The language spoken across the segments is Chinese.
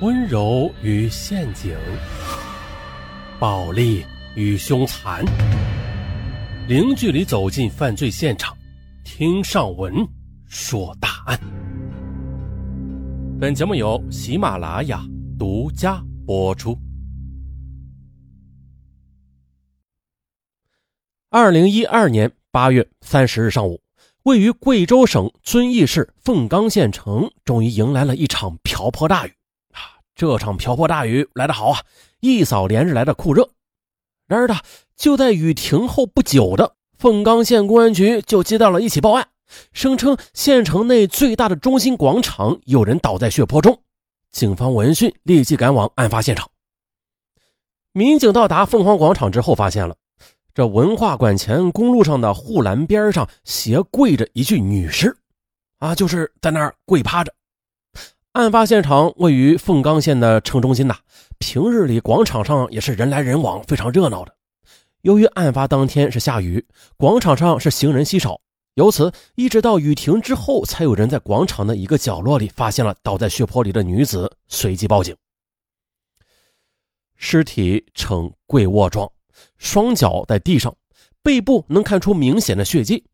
温柔与陷阱，暴力与凶残，零距离走进犯罪现场，听上文说大案。本节目由喜马拉雅独家播出。二零一二年八月三十日上午，位于贵州省遵义市凤冈县城，终于迎来了一场瓢泼大雨。这场瓢泼大雨来得好啊，一扫连日来的酷热。然而呢，就在雨停后不久的凤冈县公安局就接到了一起报案，声称县城内最大的中心广场有人倒在血泊中。警方闻讯立即赶往案发现场。民警到达凤凰广场之后，发现了这文化馆前公路上的护栏边上斜跪着一具女尸，啊，就是在那儿跪趴着。案发现场位于凤冈县的城中心呐，平日里广场上也是人来人往，非常热闹的。由于案发当天是下雨，广场上是行人稀少，由此一直到雨停之后，才有人在广场的一个角落里发现了倒在血泊里的女子，随即报警。尸体呈跪卧状，双脚在地上，背部能看出明显的血迹。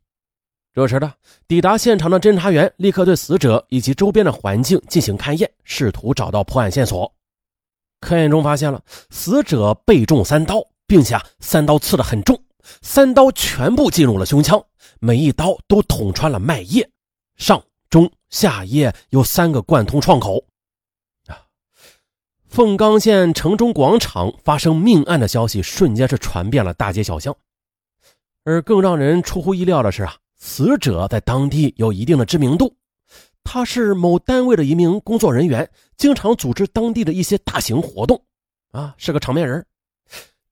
这时的抵达现场的侦查员立刻对死者以及周边的环境进行勘验，试图找到破案线索。勘验中发现了死者被中三刀，并且啊，三刀刺得很重，三刀全部进入了胸腔，每一刀都捅穿了脉叶，上中下叶有三个贯通创口。啊！凤冈县城中广场发生命案的消息瞬间是传遍了大街小巷，而更让人出乎意料的是啊。死者在当地有一定的知名度，他是某单位的一名工作人员，经常组织当地的一些大型活动，啊，是个场面人。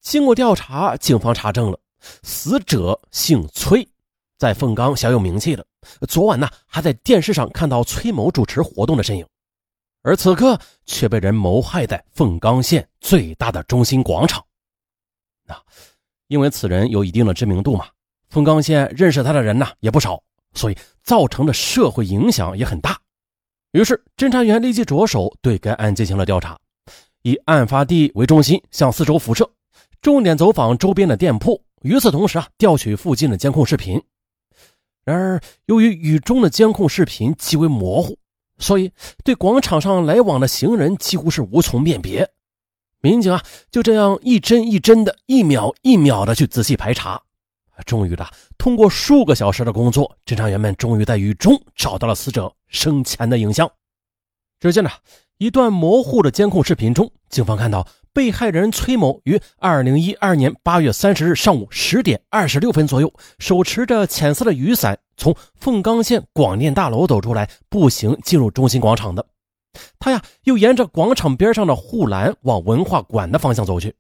经过调查，警方查证了，死者姓崔，在凤冈小有名气的。昨晚呢，还在电视上看到崔某主持活动的身影，而此刻却被人谋害在凤冈县最大的中心广场。那，因为此人有一定的知名度嘛。凤冈县认识他的人呢也不少，所以造成的社会影响也很大。于是，侦查员立即着手对该案进行了调查，以案发地为中心向四周辐射，重点走访周边的店铺。与此同时啊，调取附近的监控视频。然而，由于雨中的监控视频极为模糊，所以对广场上来往的行人几乎是无从辨别。民警啊，就这样一帧一帧的，一秒一秒的去仔细排查。终于的，通过数个小时的工作，侦查员们终于在雨中找到了死者生前的影像。只见呢，一段模糊的监控视频中，警方看到被害人崔某于二零一二年八月三十日上午十点二十六分左右，手持着浅色的雨伞，从凤冈县广电大楼走出来，步行进入中心广场的。他呀，又沿着广场边上的护栏往文化馆的方向走去。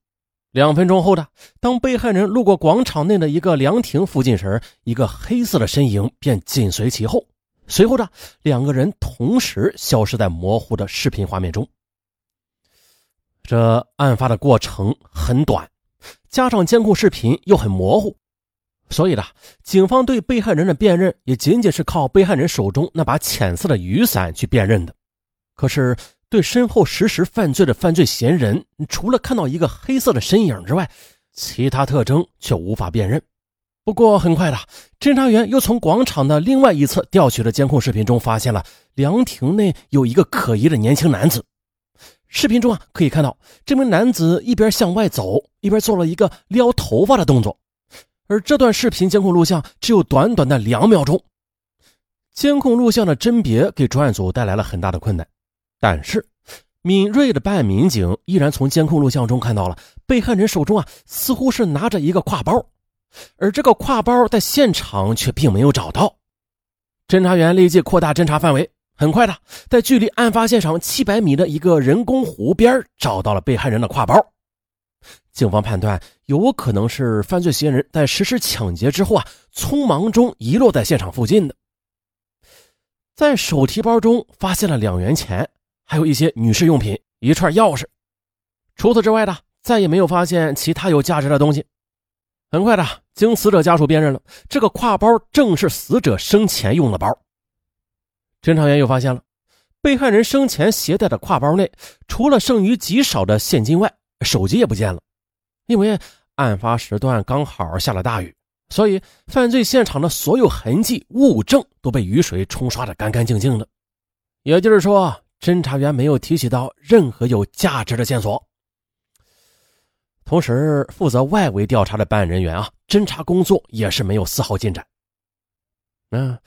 两分钟后的，当被害人路过广场内的一个凉亭附近时，一个黑色的身影便紧随其后。随后的两个人同时消失在模糊的视频画面中。这案发的过程很短，加上监控视频又很模糊，所以呢，警方对被害人的辨认也仅仅是靠被害人手中那把浅色的雨伞去辨认的。可是。对身后实施犯罪的犯罪嫌疑人，除了看到一个黑色的身影之外，其他特征却无法辨认。不过很快的，侦查员又从广场的另外一侧调取的监控视频中，发现了凉亭内有一个可疑的年轻男子。视频中啊，可以看到这名男子一边向外走，一边做了一个撩头发的动作。而这段视频监控录像只有短短的两秒钟，监控录像的甄别给专案组带来了很大的困难。但是，敏锐的办案民警依然从监控录像中看到了被害人手中啊，似乎是拿着一个挎包，而这个挎包在现场却并没有找到。侦查员立即扩大侦查范围，很快的在距离案发现场七百米的一个人工湖边找到了被害人的挎包。警方判断，有可能是犯罪嫌疑人在实施抢劫之后啊，匆忙中遗落在现场附近的。在手提包中发现了两元钱。还有一些女士用品，一串钥匙。除此之外的，再也没有发现其他有价值的东西。很快的，经死者家属辨认了，这个挎包正是死者生前用的包。侦查员又发现了，被害人生前携带的挎包内，除了剩余极少的现金外，手机也不见了。因为案发时段刚好下了大雨，所以犯罪现场的所有痕迹物证都被雨水冲刷的干干净净的。也就是说，侦查员没有提取到任何有价值的线索。同时，负责外围调查的办案人员啊，侦查工作也是没有丝毫进展。嗯。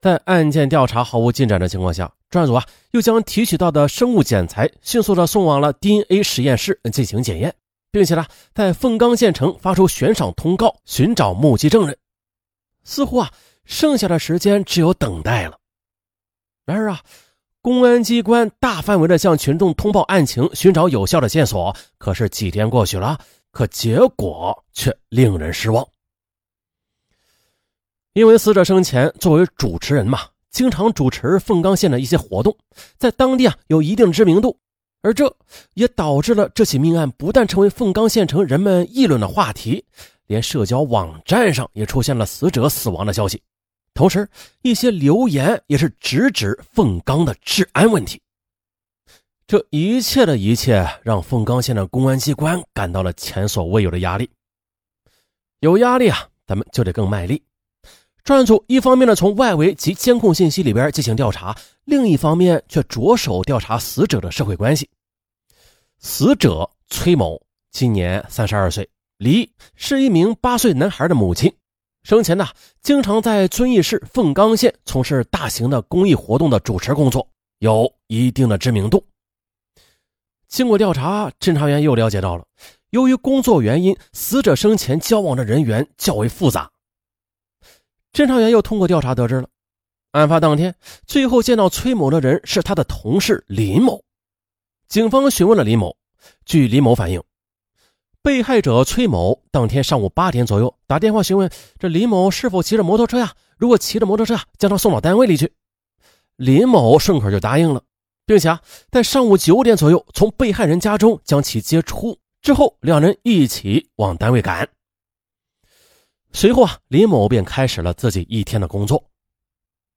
在案件调查毫无进展的情况下，专案组啊又将提取到的生物检材迅速的送往了 DNA 实验室进行检验，并且呢，在凤冈县城发出悬赏通告，寻找目击证人。似乎啊，剩下的时间只有等待了。然而啊，公安机关大范围的向群众通报案情，寻找有效的线索。可是几天过去了，可结果却令人失望。因为死者生前作为主持人嘛，经常主持凤冈县的一些活动，在当地啊有一定知名度，而这也导致了这起命案不但成为凤冈县城人们议论的话题，连社交网站上也出现了死者死亡的消息，同时一些留言也是直指凤冈的治安问题。这一切的一切让凤冈县的公安机关感到了前所未有的压力。有压力啊，咱们就得更卖力。专案组一方面呢从外围及监控信息里边进行调查，另一方面却着手调查死者的社会关系。死者崔某今年三十二岁，李是一名八岁男孩的母亲。生前呢经常在遵义市凤冈县从事大型的公益活动的主持工作，有一定的知名度。经过调查，侦查员又了解到了，由于工作原因，死者生前交往的人员较为复杂。侦查员又通过调查得知了，案发当天最后见到崔某的人是他的同事林某。警方询问了林某，据林某反映，被害者崔某当天上午八点左右打电话询问这林某是否骑着摩托车呀？如果骑着摩托车啊，将他送到单位里去。林某顺口就答应了，并且啊，在上午九点左右从被害人家中将其接出之后，两人一起往单位赶。随后啊，林某便开始了自己一天的工作。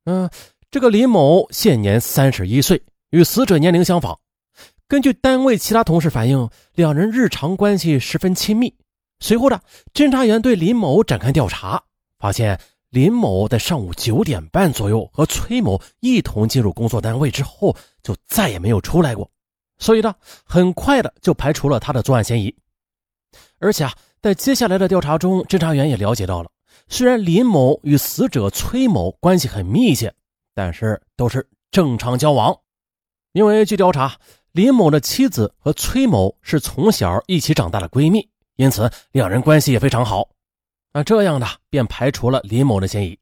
嗯，这个林某现年三十一岁，与死者年龄相仿。根据单位其他同事反映，两人日常关系十分亲密。随后的侦查员对林某展开调查，发现林某在上午九点半左右和崔某一同进入工作单位之后，就再也没有出来过。所以呢，很快的就排除了他的作案嫌疑。而且啊。在接下来的调查中，侦查员也了解到了，虽然林某与死者崔某关系很密切，但是都是正常交往。因为据调查，林某的妻子和崔某是从小一起长大的闺蜜，因此两人关系也非常好。那这样的便排除了林某的嫌疑。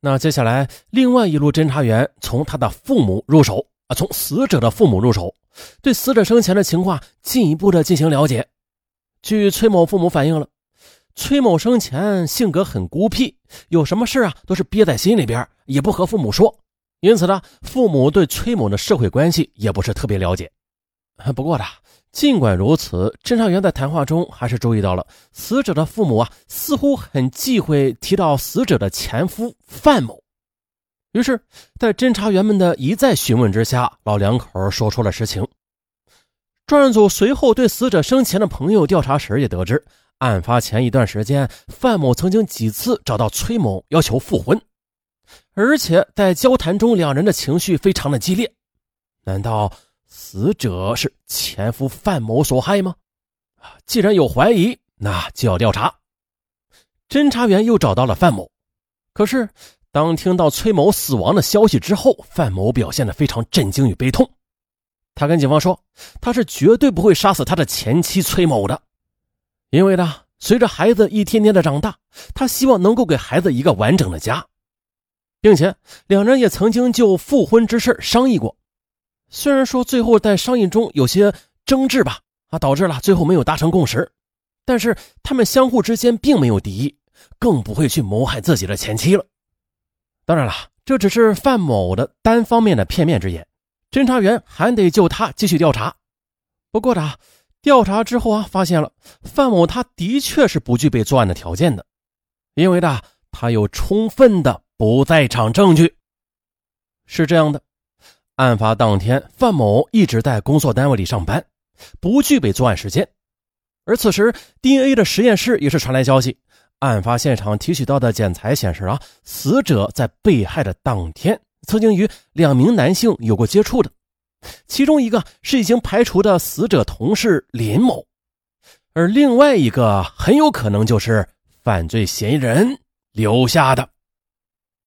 那接下来，另外一路侦查员从他的父母入手啊，从死者的父母入手，对死者生前的情况进一步的进行了解。据崔某父母反映了，崔某生前性格很孤僻，有什么事啊都是憋在心里边，也不和父母说。因此呢，父母对崔某的社会关系也不是特别了解。不过呢，尽管如此，侦查员在谈话中还是注意到了死者的父母啊，似乎很忌讳提到死者的前夫范某。于是，在侦查员们的一再询问之下，老两口说出了实情。专案组随后对死者生前的朋友调查时，也得知，案发前一段时间，范某曾经几次找到崔某要求复婚，而且在交谈中，两人的情绪非常的激烈。难道死者是前夫范某所害吗？啊，既然有怀疑，那就要调查。侦查员又找到了范某，可是当听到崔某死亡的消息之后，范某表现得非常震惊与悲痛。他跟警方说，他是绝对不会杀死他的前妻崔某的，因为呢，随着孩子一天天的长大，他希望能够给孩子一个完整的家，并且两人也曾经就复婚之事商议过。虽然说最后在商议中有些争执吧，啊，导致了最后没有达成共识，但是他们相互之间并没有敌意，更不会去谋害自己的前妻了。当然了，这只是范某的单方面的片面之言。侦查员还得就他继续调查，不过的调查之后啊，发现了范某他的确是不具备作案的条件的，因为呢他有充分的不在场证据。是这样的，案发当天，范某一直在工作单位里上班，不具备作案时间。而此时，DNA 的实验室也是传来消息，案发现场提取到的检材显示啊，死者在被害的当天曾经与两名男性有过接触的，其中一个是已经排除的死者同事林某，而另外一个很有可能就是犯罪嫌疑人留下的。